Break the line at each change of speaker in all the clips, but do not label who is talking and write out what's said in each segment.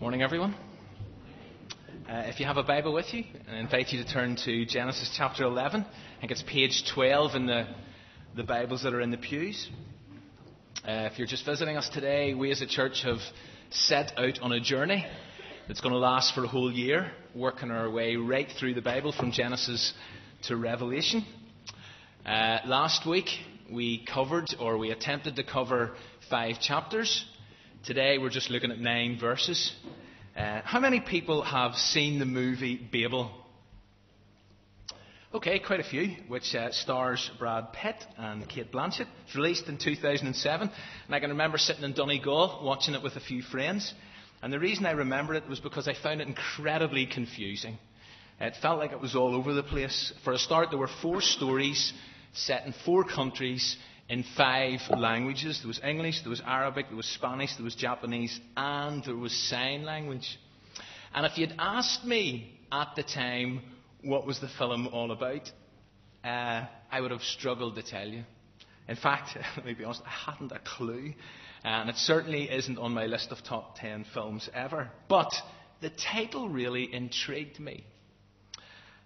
Morning, everyone. Uh, if you have a Bible with you, I invite you to turn to Genesis chapter 11. I think it's page 12 in the, the Bibles that are in the pews. Uh, if you're just visiting us today, we as a church have set out on a journey that's going to last for a whole year, working our way right through the Bible from Genesis to Revelation. Uh, last week, we covered, or we attempted to cover, five chapters. Today we're just looking at nine verses. Uh, how many people have seen the movie Babel? Okay, quite a few, which uh, stars Brad Pitt and Cate Blanchett. It's released in 2007, and I can remember sitting in Donegal watching it with a few friends. And the reason I remember it was because I found it incredibly confusing. It felt like it was all over the place. For a start, there were four stories set in four countries in five languages. There was English, there was Arabic, there was Spanish, there was Japanese, and there was sign language. And if you'd asked me at the time what was the film all about, uh, I would have struggled to tell you. In fact, let me be honest, I hadn't a clue. And it certainly isn't on my list of top 10 films ever. But the title really intrigued me.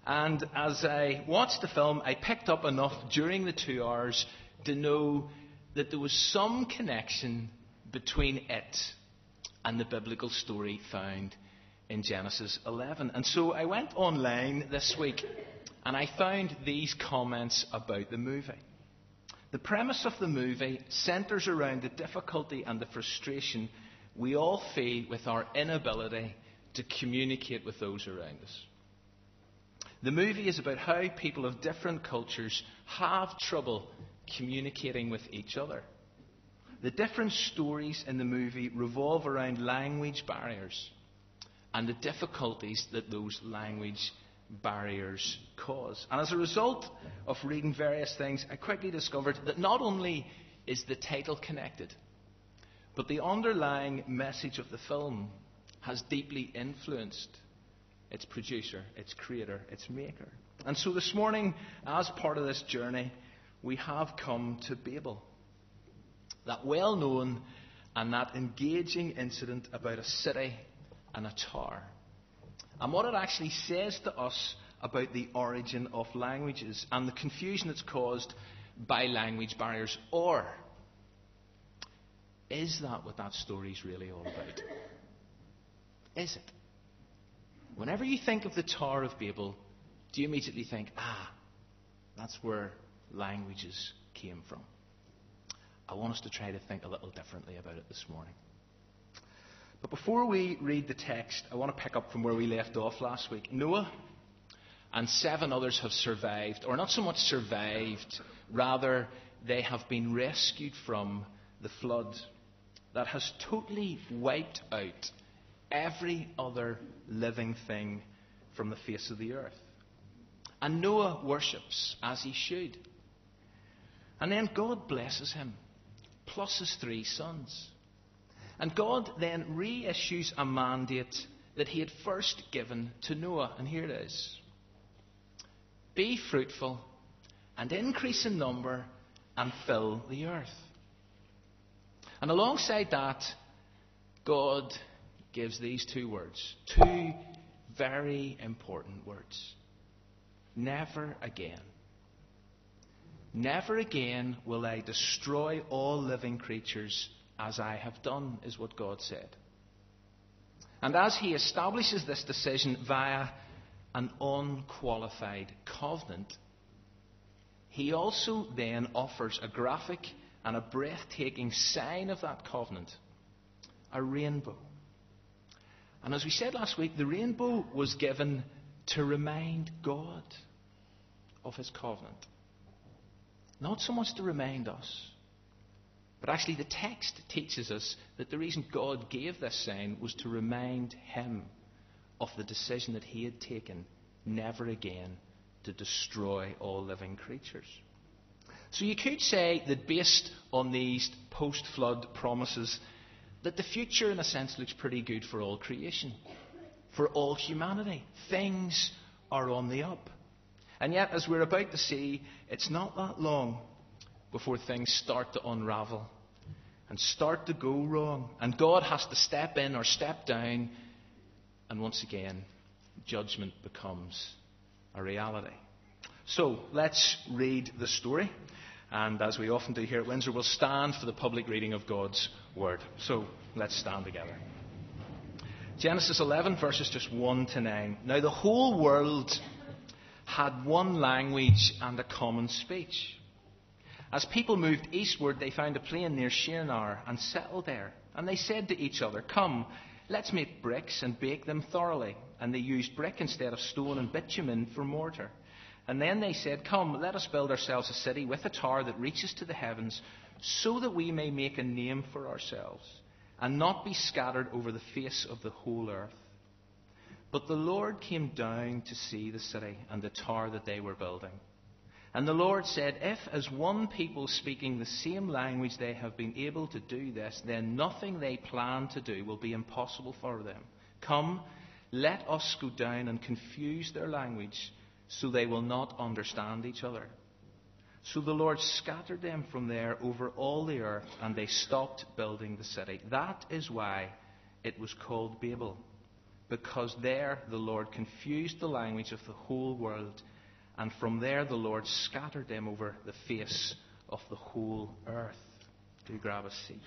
And as I watched the film, I picked up enough during the two hours to know that there was some connection between it and the biblical story found in Genesis 11. And so I went online this week and I found these comments about the movie. The premise of the movie centres around the difficulty and the frustration we all feel with our inability to communicate with those around us. The movie is about how people of different cultures have trouble communicating with each other. The different stories in the movie revolve around language barriers and the difficulties that those language barriers cause. And as a result of reading various things, I quickly discovered that not only is the title connected, but the underlying message of the film has deeply influenced its producer, its creator, its maker. And so this morning, as part of this journey, we have come to Babel. That well known and that engaging incident about a city and a tower. And what it actually says to us about the origin of languages and the confusion that's caused by language barriers. Or is that what that story is really all about? Is it? Whenever you think of the Tower of Babel, do you immediately think, ah, that's where languages came from. I want us to try to think a little differently about it this morning. But before we read the text, I want to pick up from where we left off last week. Noah and seven others have survived, or not so much survived, rather, they have been rescued from the flood that has totally wiped out every other living thing from the face of the earth. And Noah worships as he should. And then God blesses him, plus his three sons. And God then reissues a mandate that he had first given to Noah. And here it is Be fruitful and increase in number and fill the earth. And alongside that, God gives these two words, two very important words. Never again. Never again will I destroy all living creatures as I have done, is what God said. And as he establishes this decision via an unqualified covenant, he also then offers a graphic and a breathtaking sign of that covenant a rainbow. And as we said last week, the rainbow was given to remind God of his covenant. Not so much to remind us, but actually the text teaches us that the reason God gave this sign was to remind him of the decision that he had taken never again to destroy all living creatures. So you could say that based on these post flood promises, that the future, in a sense, looks pretty good for all creation, for all humanity. Things are on the up. And yet, as we're about to see, it's not that long before things start to unravel and start to go wrong. And God has to step in or step down, and once again, judgment becomes a reality. So let's read the story. And as we often do here at Windsor, we'll stand for the public reading of God's Word. So let's stand together. Genesis 11, verses just 1 to 9. Now the whole world had one language and a common speech. As people moved eastward, they found a plain near Shinar and settled there. And they said to each other, Come, let's make bricks and bake them thoroughly. And they used brick instead of stone and bitumen for mortar. And then they said, Come, let us build ourselves a city with a tower that reaches to the heavens, so that we may make a name for ourselves, and not be scattered over the face of the whole earth. But the Lord came down to see the city and the tower that they were building. And the Lord said, If, as one people speaking the same language, they have been able to do this, then nothing they plan to do will be impossible for them. Come, let us go down and confuse their language so they will not understand each other. So the Lord scattered them from there over all the earth, and they stopped building the city. That is why it was called Babel, because there the Lord confused the language of the whole world, and from there the Lord scattered them over the face of the whole earth. Do grab a seat.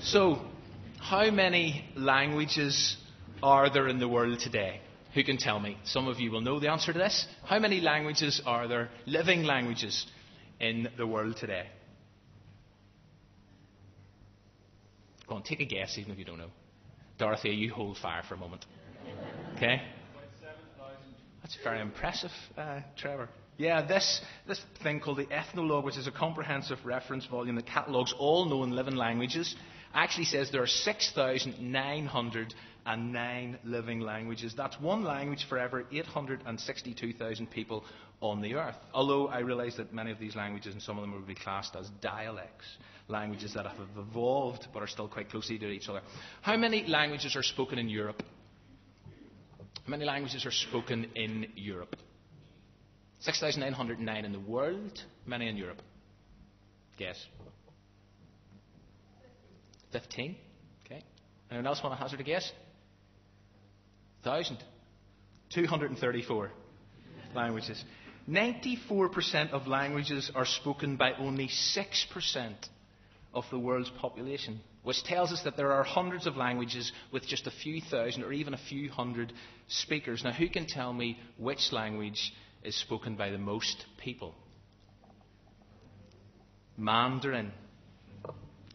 So, how many languages are there in the world today? Who can tell me? Some of you will know the answer to this. How many languages are there, living languages, in the world today? Go on, take a guess, even if you don't know. Dorothea, you hold fire for a moment. Okay? That's very impressive, uh, Trevor. Yeah, this, this thing called the Ethnologue, which is a comprehensive reference volume that catalogues all known living languages, actually says there are 6,909 living languages. That's one language for every 862,000 people on the earth. Although I realize that many of these languages, and some of them would be classed as dialects, languages that have evolved but are still quite closely to each other. How many languages are spoken in Europe? How many languages are spoken in Europe? 6,909 in the world, many in Europe. Guess. 15? Okay. Anyone else want to hazard a guess? 1,000. 234 languages. 94% of languages are spoken by only 6% of the world's population, which tells us that there are hundreds of languages with just a few thousand or even a few hundred speakers. Now, who can tell me which language is spoken by the most people? Mandarin.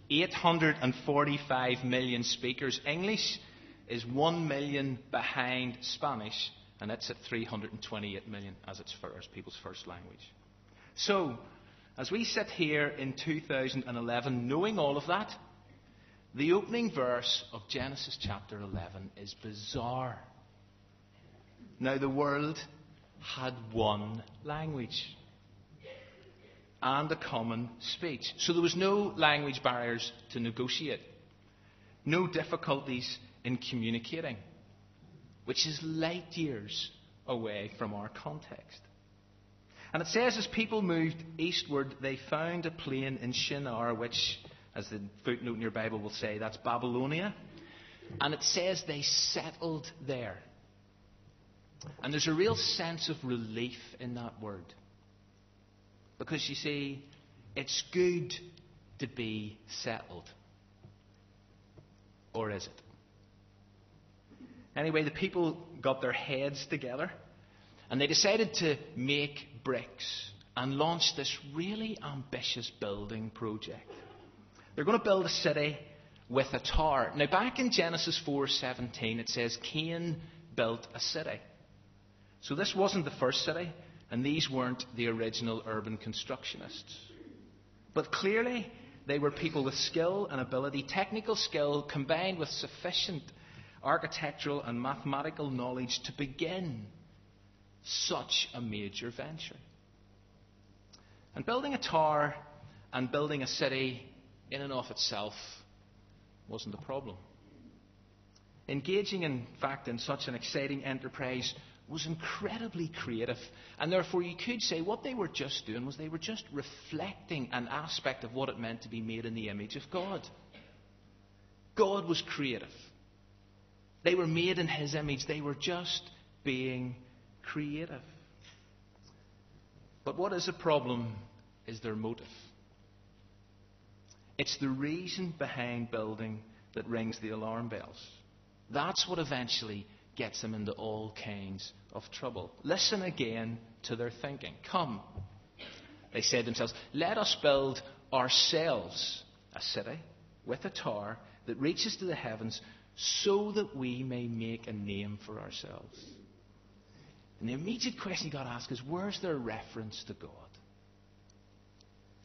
845 million speakers. English is 1 million behind Spanish, and it's at 328 million as its first, people's first language. So, as we sit here in 2011, knowing all of that, the opening verse of Genesis chapter 11 is bizarre. Now, the world had one language and a common speech. So there was no language barriers to negotiate, no difficulties in communicating, which is light years away from our context. And it says, as people moved eastward, they found a plain in Shinar, which, as the footnote in your Bible will say, that's Babylonia. And it says they settled there. And there's a real sense of relief in that word. Because you see, it's good to be settled. Or is it? Anyway, the people got their heads together and they decided to make bricks and launch this really ambitious building project. They're going to build a city with a tower. Now back in Genesis 4:17 it says Cain built a city. So this wasn't the first city. And these weren't the original urban constructionists. But clearly, they were people with skill and ability, technical skill combined with sufficient architectural and mathematical knowledge to begin such a major venture. And building a tower and building a city in and of itself wasn't the problem. Engaging, in fact, in such an exciting enterprise was incredibly creative. And therefore, you could say what they were just doing was they were just reflecting an aspect of what it meant to be made in the image of God. God was creative. They were made in His image. They were just being creative. But what is a problem is their motive. It's the reason behind building that rings the alarm bells. That's what eventually gets them into all kinds of trouble. Listen again to their thinking. Come, they said themselves, let us build ourselves a city with a tower that reaches to the heavens so that we may make a name for ourselves. And the immediate question you got to ask is where's their reference to God?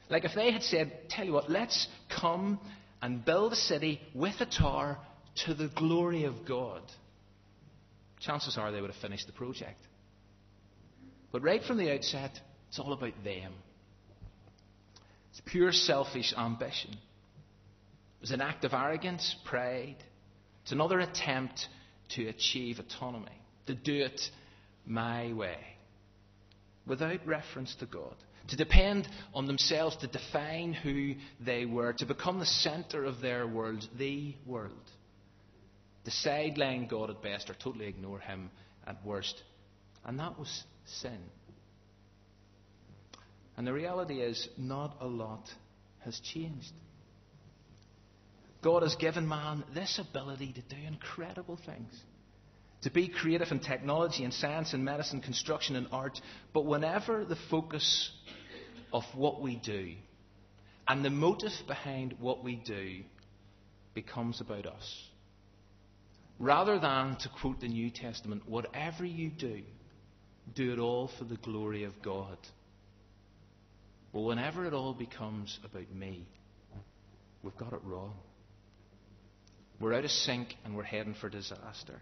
Like if they had said, tell you what, let's come and build a city with a tower to the glory of God, chances are they would have finished the project. But right from the outset, it's all about them. It's pure selfish ambition. It was an act of arrogance, pride. It's another attempt to achieve autonomy, to do it my way, without reference to God to depend on themselves to define who they were, to become the centre of their world, the world. To sideline God at best or totally ignore Him at worst. And that was sin. And the reality is, not a lot has changed. God has given man this ability to do incredible things to be creative in technology and science and medicine, construction and art. But whenever the focus of what we do and the motive behind what we do becomes about us, rather than, to quote the New Testament, whatever you do, do it all for the glory of God. Well, whenever it all becomes about me, we've got it wrong. We're out of sync and we're heading for disaster.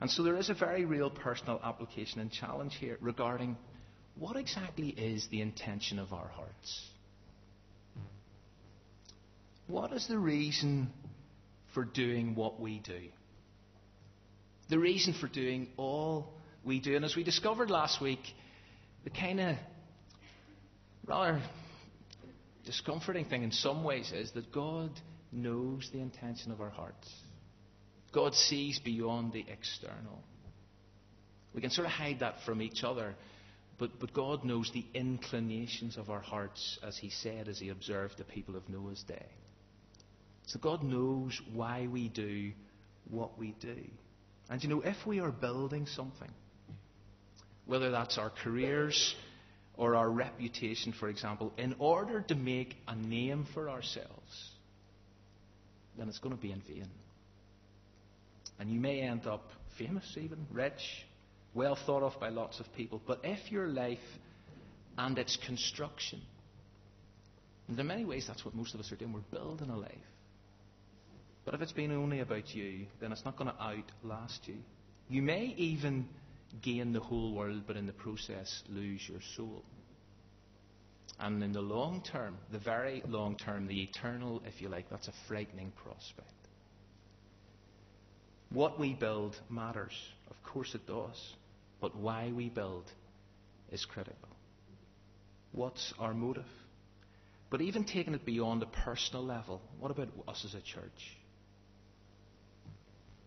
And so there is a very real personal application and challenge here regarding what exactly is the intention of our hearts? What is the reason for doing what we do? The reason for doing all we do. And as we discovered last week, the kind of rather discomforting thing in some ways is that God knows the intention of our hearts. God sees beyond the external. We can sort of hide that from each other, but, but God knows the inclinations of our hearts, as He said as He observed the people of Noah's day. So God knows why we do what we do. And you know, if we are building something, whether that's our careers or our reputation, for example, in order to make a name for ourselves, then it's going to be in vain. And you may end up famous, even rich, well thought of by lots of people. But if your life and its construction, and in many ways that's what most of us are doing, we're building a life. But if it's been only about you, then it's not going to outlast you. You may even gain the whole world, but in the process lose your soul. And in the long term, the very long term, the eternal, if you like, that's a frightening prospect. What we build matters. Of course it does. But why we build is critical. What's our motive? But even taking it beyond a personal level, what about us as a church?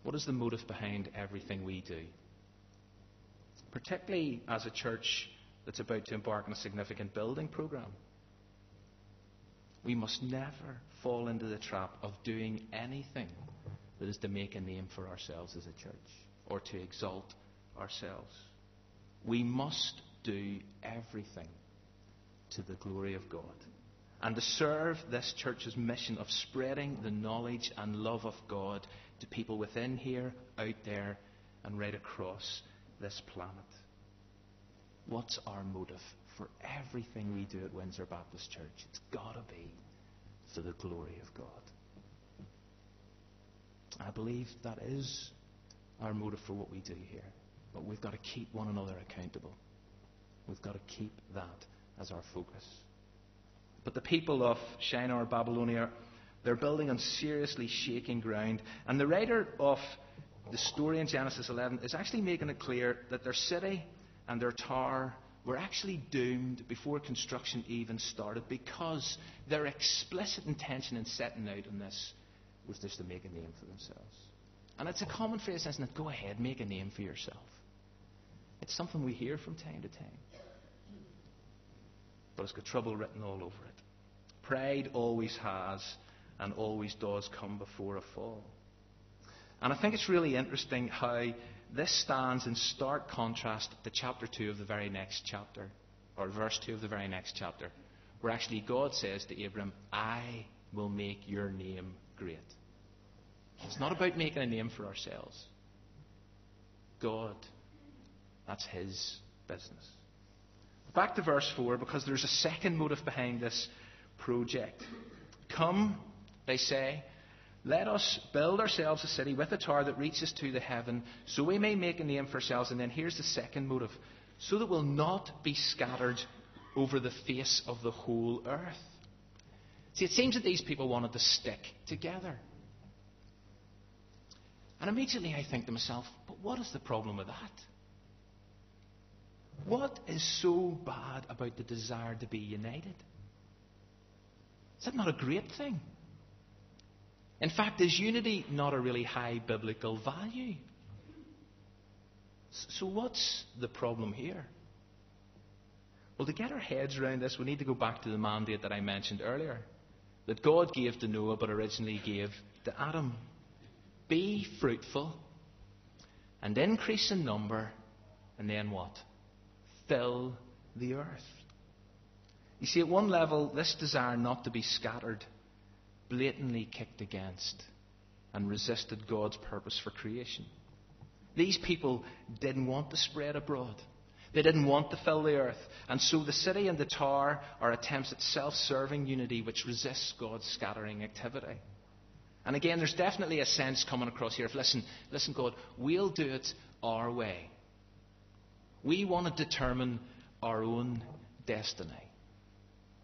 What is the motive behind everything we do? Particularly as a church that's about to embark on a significant building program. We must never fall into the trap of doing anything that is to make a name for ourselves as a church or to exalt ourselves. We must do everything to the glory of God and to serve this church's mission of spreading the knowledge and love of God to people within here, out there, and right across this planet. What's our motive for everything we do at Windsor Baptist Church? It's got to be for the glory of God. I believe that is our motive for what we do here. But we've got to keep one another accountable. We've got to keep that as our focus. But the people of Shinar Babylonia, they're building on seriously shaking ground. And the writer of the story in Genesis 11 is actually making it clear that their city and their tower were actually doomed before construction even started because their explicit intention in setting out on this was just to make a name for themselves. And it's a common phrase, isn't it? Go ahead, make a name for yourself. It's something we hear from time to time. But it's got trouble written all over it. Pride always has and always does come before a fall. And I think it's really interesting how this stands in stark contrast to chapter 2 of the very next chapter, or verse 2 of the very next chapter, where actually God says to Abram, I will make your name great. It's not about making a name for ourselves. God, that's His business. Back to verse 4, because there's a second motive behind this project. Come, they say, let us build ourselves a city with a tower that reaches to the heaven, so we may make a name for ourselves. And then here's the second motive so that we'll not be scattered over the face of the whole earth. See, it seems that these people wanted to stick together. And immediately I think to myself, but what is the problem with that? What is so bad about the desire to be united? Is that not a great thing? In fact, is unity not a really high biblical value? So, what's the problem here? Well, to get our heads around this, we need to go back to the mandate that I mentioned earlier that God gave to Noah but originally gave to Adam. Be fruitful and increase in number, and then what? Fill the earth. You see, at one level, this desire not to be scattered blatantly kicked against and resisted God's purpose for creation. These people didn't want to spread abroad. They didn't want to fill the earth. And so the city and the tower are attempts at self serving unity which resists God's scattering activity. And again, there's definitely a sense coming across here of listen, listen, God, we'll do it our way. We want to determine our own destiny.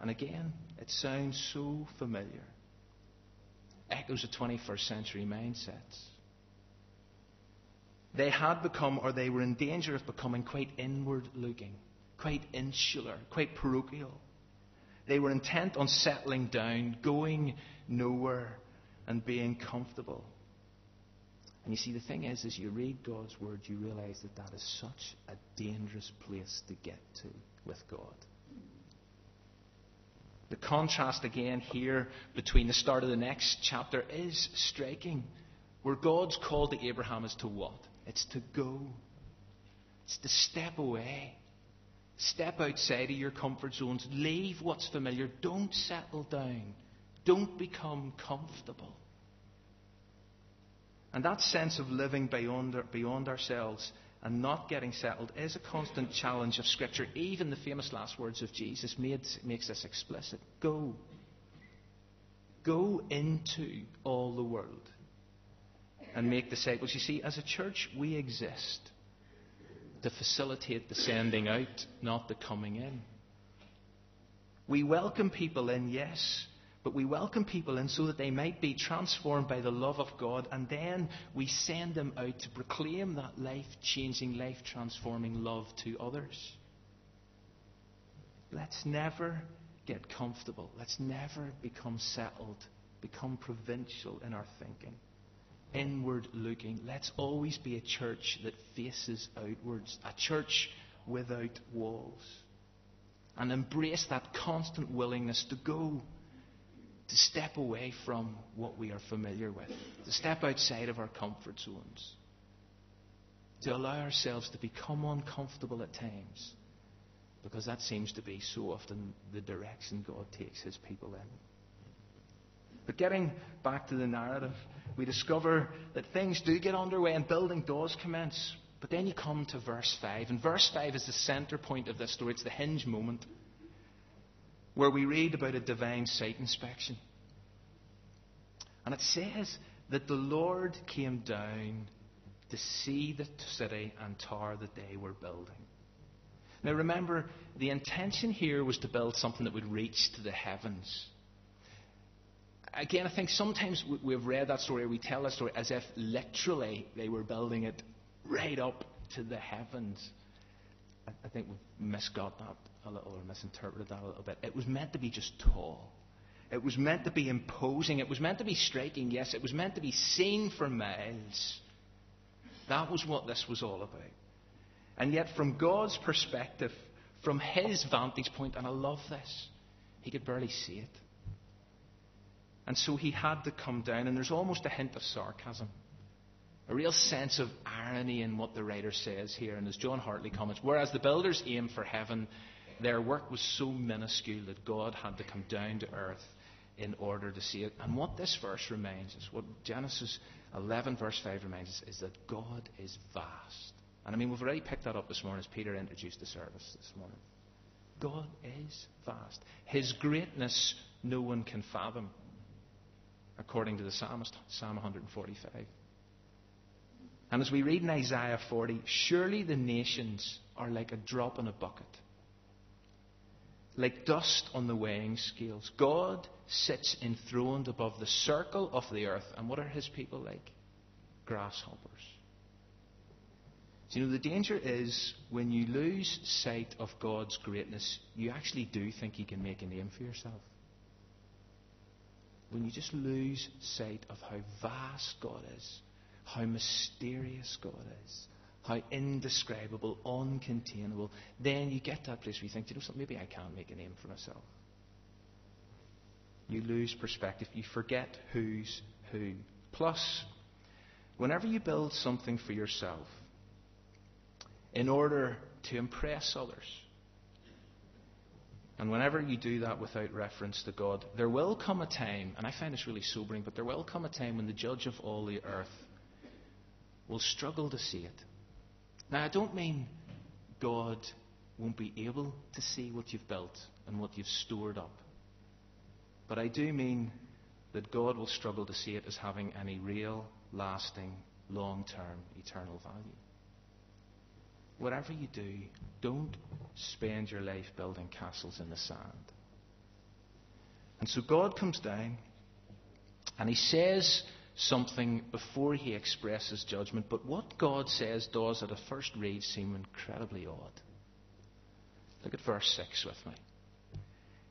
And again, it sounds so familiar echoes of 21st century mindsets. They had become, or they were in danger of becoming, quite inward looking, quite insular, quite parochial. They were intent on settling down, going nowhere, and being comfortable. And you see, the thing is, as you read God's Word, you realize that that is such a dangerous place to get to with God. The contrast again here between the start of the next chapter is striking. Where God's call to Abraham is to what? It's to go. It's to step away. Step outside of your comfort zones. Leave what's familiar. Don't settle down. Don't become comfortable. And that sense of living beyond, beyond ourselves and not getting settled is a constant challenge of Scripture. Even the famous last words of Jesus made, makes this explicit. Go. Go into all the world and make disciples. You see, as a church, we exist to facilitate the sending out, not the coming in. We welcome people in, yes, but we welcome people in so that they might be transformed by the love of God, and then we send them out to proclaim that life changing, life transforming love to others. Let's never get comfortable. Let's never become settled, become provincial in our thinking, inward looking. Let's always be a church that faces outwards, a church without walls. And embrace that constant willingness to go to step away from what we are familiar with, to step outside of our comfort zones, to allow ourselves to become uncomfortable at times, because that seems to be so often the direction God takes his people in. But getting back to the narrative, we discover that things do get underway and building does commence. But then you come to verse 5, and verse 5 is the center point of this story. It's the hinge moment where we read about a divine site inspection. And it says that the Lord came down to see the city and tower that they were building. Now remember, the intention here was to build something that would reach to the heavens. again, I think sometimes we've read that story, we tell that story as if literally they were building it right up to the heavens. I think we've misgot that a little or misinterpreted that a little bit. It was meant to be just tall. It was meant to be imposing. It was meant to be striking, yes. It was meant to be seen for miles. That was what this was all about. And yet, from God's perspective, from his vantage point, and I love this, he could barely see it. And so he had to come down, and there's almost a hint of sarcasm, a real sense of irony in what the writer says here. And as John Hartley comments, whereas the builders aim for heaven, their work was so minuscule that God had to come down to earth in order to see it. And what this verse reminds us, what Genesis 11, verse 5 reminds us, is that God is vast. And I mean, we've already picked that up this morning as Peter introduced the service this morning. God is vast. His greatness no one can fathom, according to the psalmist, Psalm 145. And as we read in Isaiah 40, surely the nations are like a drop in a bucket like dust on the weighing scales. God sits enthroned above the circle of the earth. And what are his people like? Grasshoppers. So, you know, the danger is when you lose sight of God's greatness, you actually do think you can make a name for yourself. When you just lose sight of how vast God is, how mysterious God is, how indescribable, uncontainable, then you get to that place where you think, you know something, maybe I can't make a name for myself. You lose perspective. You forget who's who. Plus, whenever you build something for yourself in order to impress others, and whenever you do that without reference to God, there will come a time, and I find this really sobering, but there will come a time when the judge of all the earth will struggle to see it. Now, I don't mean God won't be able to see what you've built and what you've stored up. But I do mean that God will struggle to see it as having any real, lasting, long term, eternal value. Whatever you do, don't spend your life building castles in the sand. And so God comes down and He says something before he expresses judgment. But what God says does at a first read seem incredibly odd. Look at verse 6 with me.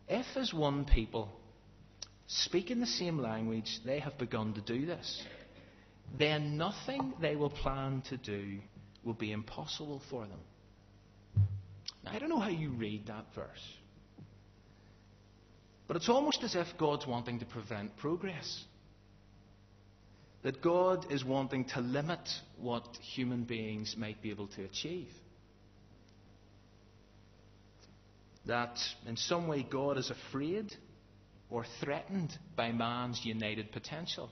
If, as one people, speak in the same language, they have begun to do this, then nothing they will plan to do will be impossible for them. Now, I don't know how you read that verse. But it's almost as if God's wanting to prevent progress that God is wanting to limit what human beings might be able to achieve. That in some way God is afraid or threatened by man's united potential.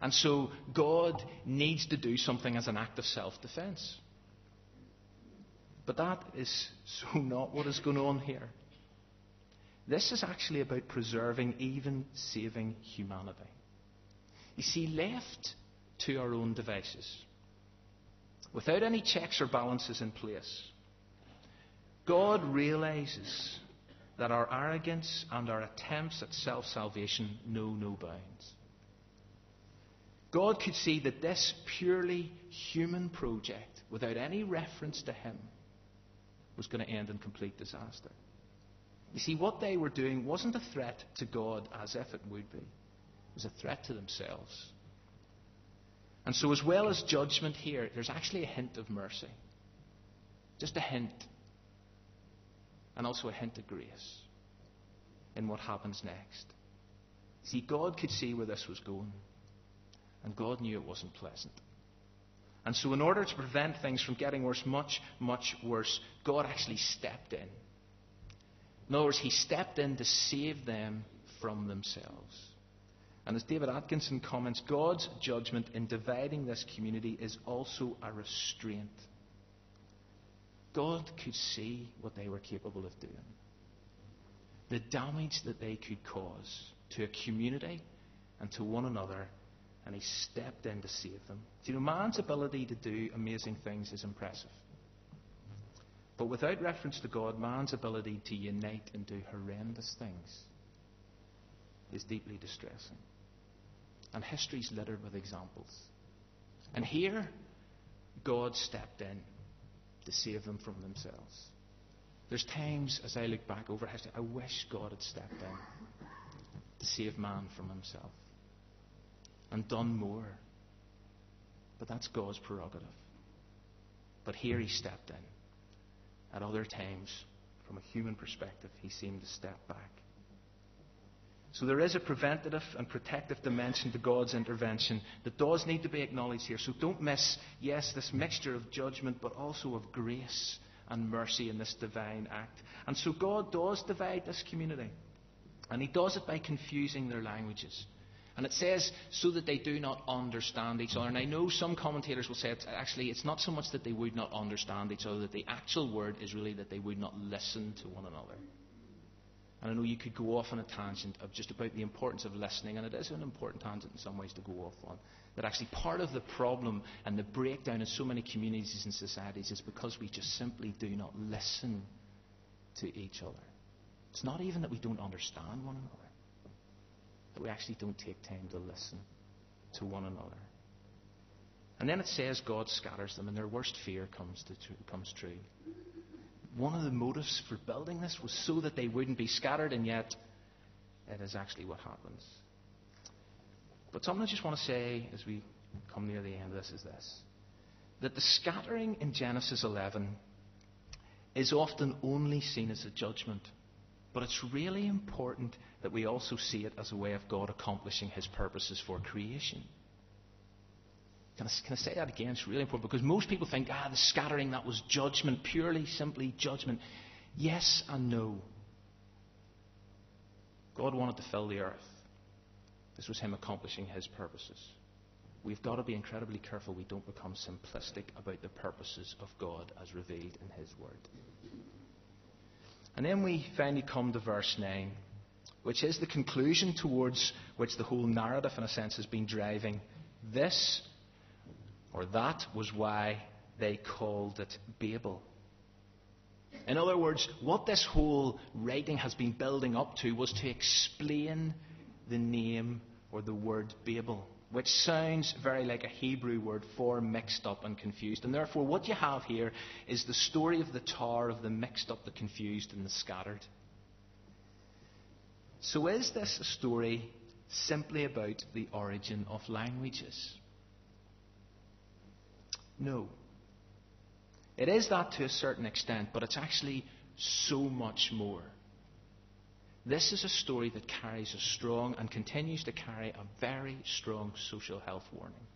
And so God needs to do something as an act of self defense. But that is so not what is going on here. This is actually about preserving, even saving humanity. You see, left to our own devices, without any checks or balances in place, God realizes that our arrogance and our attempts at self salvation know no bounds. God could see that this purely human project, without any reference to Him, was going to end in complete disaster. You see, what they were doing wasn't a threat to God as if it would be was a threat to themselves. And so, as well as judgment here, there's actually a hint of mercy. Just a hint. And also a hint of grace in what happens next. See, God could see where this was going. And God knew it wasn't pleasant. And so, in order to prevent things from getting worse, much, much worse, God actually stepped in. In other words, He stepped in to save them from themselves. And as David Atkinson comments, God's judgment in dividing this community is also a restraint. God could see what they were capable of doing, the damage that they could cause to a community and to one another, and He stepped in to save them. Do you know, man's ability to do amazing things is impressive. But without reference to God, man's ability to unite and do horrendous things is deeply distressing. And history's littered with examples. And here, God stepped in to save them from themselves. There's times as I look back over history, I wish God had stepped in to save man from himself and done more. But that's God's prerogative. But here he stepped in. At other times, from a human perspective, he seemed to step back. So there is a preventative and protective dimension to God's intervention that does need to be acknowledged here. So don't miss, yes, this mixture of judgment, but also of grace and mercy in this divine act. And so God does divide this community. And He does it by confusing their languages. And it says, so that they do not understand each other. And I know some commentators will say it's actually it's not so much that they would not understand each other, that the actual word is really that they would not listen to one another. And I know you could go off on a tangent of just about the importance of listening, and it is an important tangent in some ways to go off on. That actually part of the problem and the breakdown in so many communities and societies is because we just simply do not listen to each other. It's not even that we don't understand one another, that we actually don't take time to listen to one another. And then it says God scatters them, and their worst fear comes, to, comes true one of the motives for building this was so that they wouldn't be scattered, and yet it is actually what happens. But something I just want to say as we come near the end of this is this that the scattering in Genesis 11 is often only seen as a judgment. But it's really important that we also see it as a way of God accomplishing his purposes for creation. Can I, can I, say that again? It's really important because most people think, ah, the scattering, that was judgment, purely, simply judgment. Yes and no. God wanted to fill the earth. This was Him accomplishing His purposes. We've got to be incredibly careful we don't become simplistic about the purposes of God as revealed in His Word. And then we finally come to verse 9, which is the conclusion towards which the whole narrative, in a sense, has been driving. This or that was why they called it Babel. In other words, what this whole writing has been building up to was to explain the name or the word Babel, which sounds very like a Hebrew word for mixed up and confused. And therefore, what you have here is the story of the tower of the mixed up, the confused, and the scattered. So, is this a story simply about the origin of languages? No. It is that to a certain extent, but it's actually so much more. This is a story that carries a strong and continues to carry a very strong social health warning.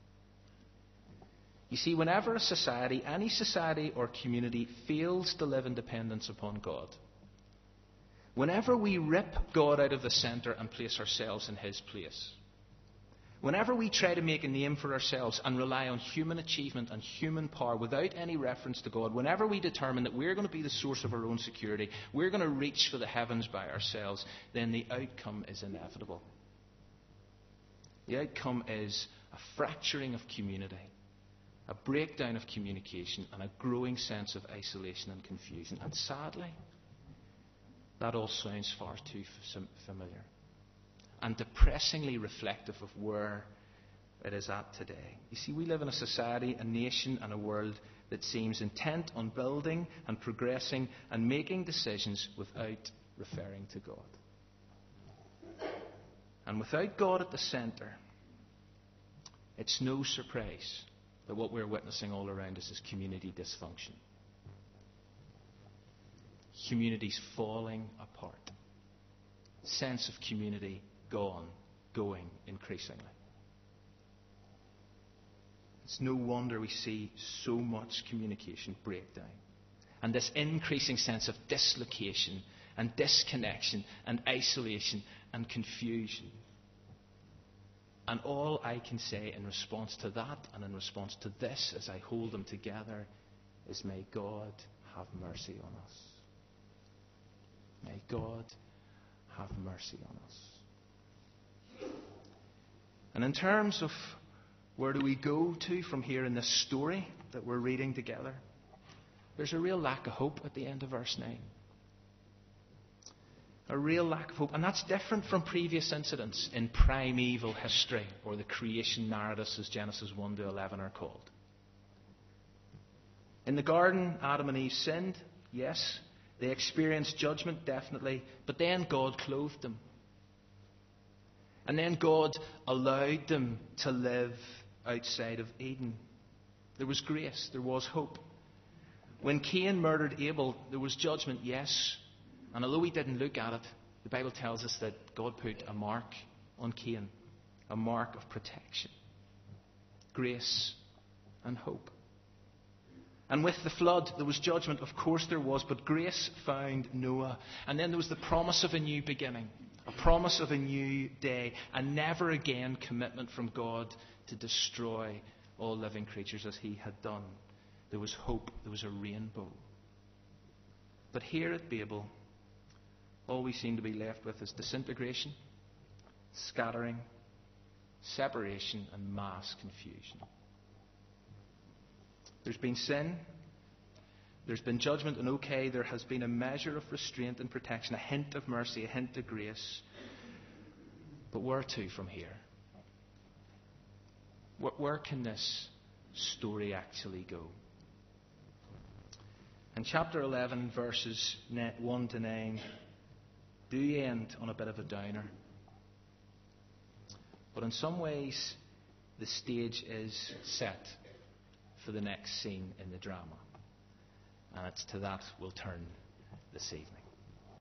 You see, whenever a society, any society or community, fails to live in dependence upon God, whenever we rip God out of the centre and place ourselves in His place, Whenever we try to make a name for ourselves and rely on human achievement and human power without any reference to God, whenever we determine that we're going to be the source of our own security, we're going to reach for the heavens by ourselves, then the outcome is inevitable. The outcome is a fracturing of community, a breakdown of communication, and a growing sense of isolation and confusion. And sadly, that all sounds far too familiar and depressingly reflective of where it is at today. You see, we live in a society, a nation, and a world that seems intent on building and progressing and making decisions without referring to God. And without God at the centre, it's no surprise that what we're witnessing all around us is community dysfunction. Communities falling apart. Sense of community gone, going increasingly. It's no wonder we see so much communication breakdown and this increasing sense of dislocation and disconnection and isolation and confusion. And all I can say in response to that and in response to this as I hold them together is may God have mercy on us. May God have mercy on us. And in terms of where do we go to from here in this story that we're reading together, there's a real lack of hope at the end of verse 9. A real lack of hope. And that's different from previous incidents in primeval history, or the creation narratives, as Genesis 1 to 11 are called. In the garden, Adam and Eve sinned, yes. They experienced judgment, definitely. But then God clothed them. And then God allowed them to live outside of Eden. There was grace, there was hope. When Cain murdered Abel, there was judgment, yes. And although we didn't look at it, the Bible tells us that God put a mark on Cain, a mark of protection, grace, and hope. And with the flood, there was judgment, of course there was, but grace found Noah. And then there was the promise of a new beginning, promise of a new day, a never again commitment from God to destroy all living creatures as he had done. There was hope, there was a rainbow. But here at Babel, all we seem to be left with is disintegration, scattering, separation, and mass confusion. There's been sin, there's been judgment, and okay, there has been a measure of restraint and protection, a hint of mercy, a hint of grace. But where to from here? Where can this story actually go? In chapter 11, verses 1 to 9, do you end on a bit of a downer. But in some ways, the stage is set for the next scene in the drama. And it's to that we'll turn this evening.